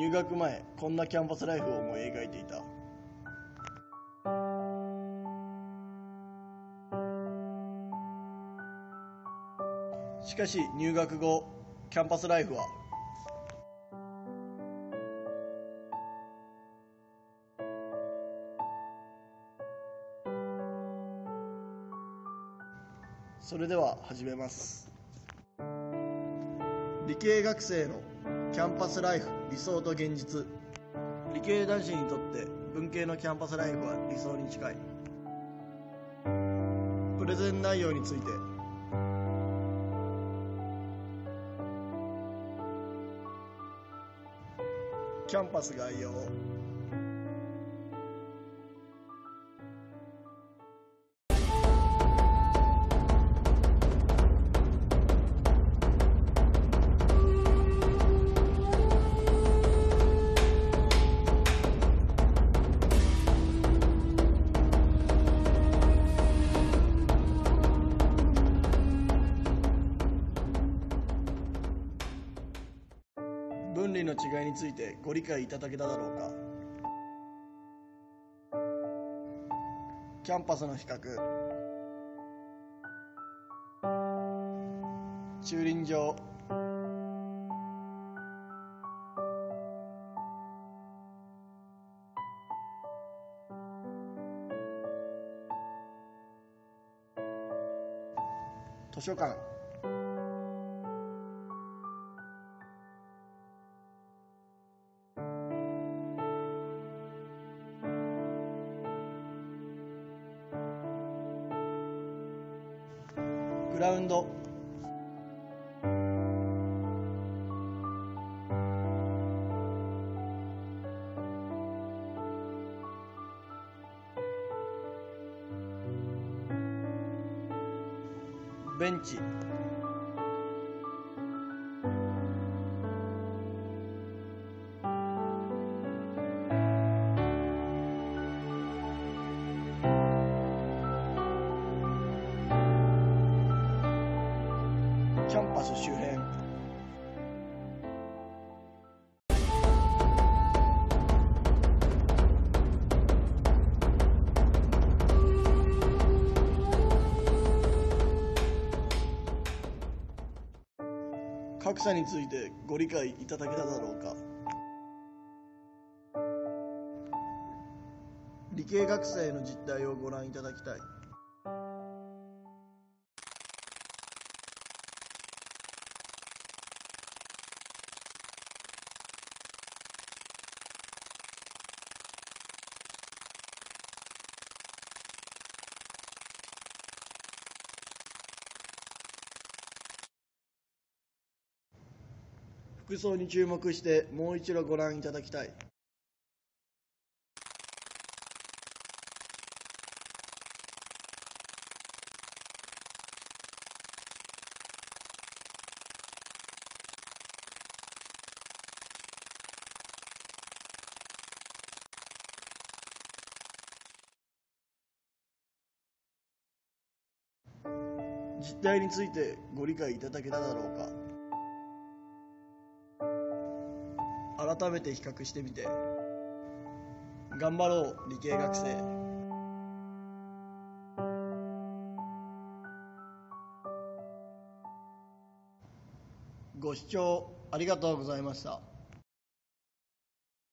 入学前こんなキャンパスライフを思い描いていた。しかし入学後キャンパスライフはそれでは始めます。理系学生のキャンパスライフ理想と現実。理系男子にとって文系のキャンパスライフは理想に近い。プレゼン内容について。キャンパス概要。分離の違いについてご理解いただけただろうか。キャンパスの比較。駐輪場。図書館。ラウンド。ベンチ。ンパス周辺。格差についてご理解いただけただろうか。理系学生の実態をご覧いただきたい。服装に注目してもう一度ご覧いただきたい。実態についてご理解いただけただろうか。改めて比較してみて。頑張ろう理系学生。ご視聴ありがとうございました。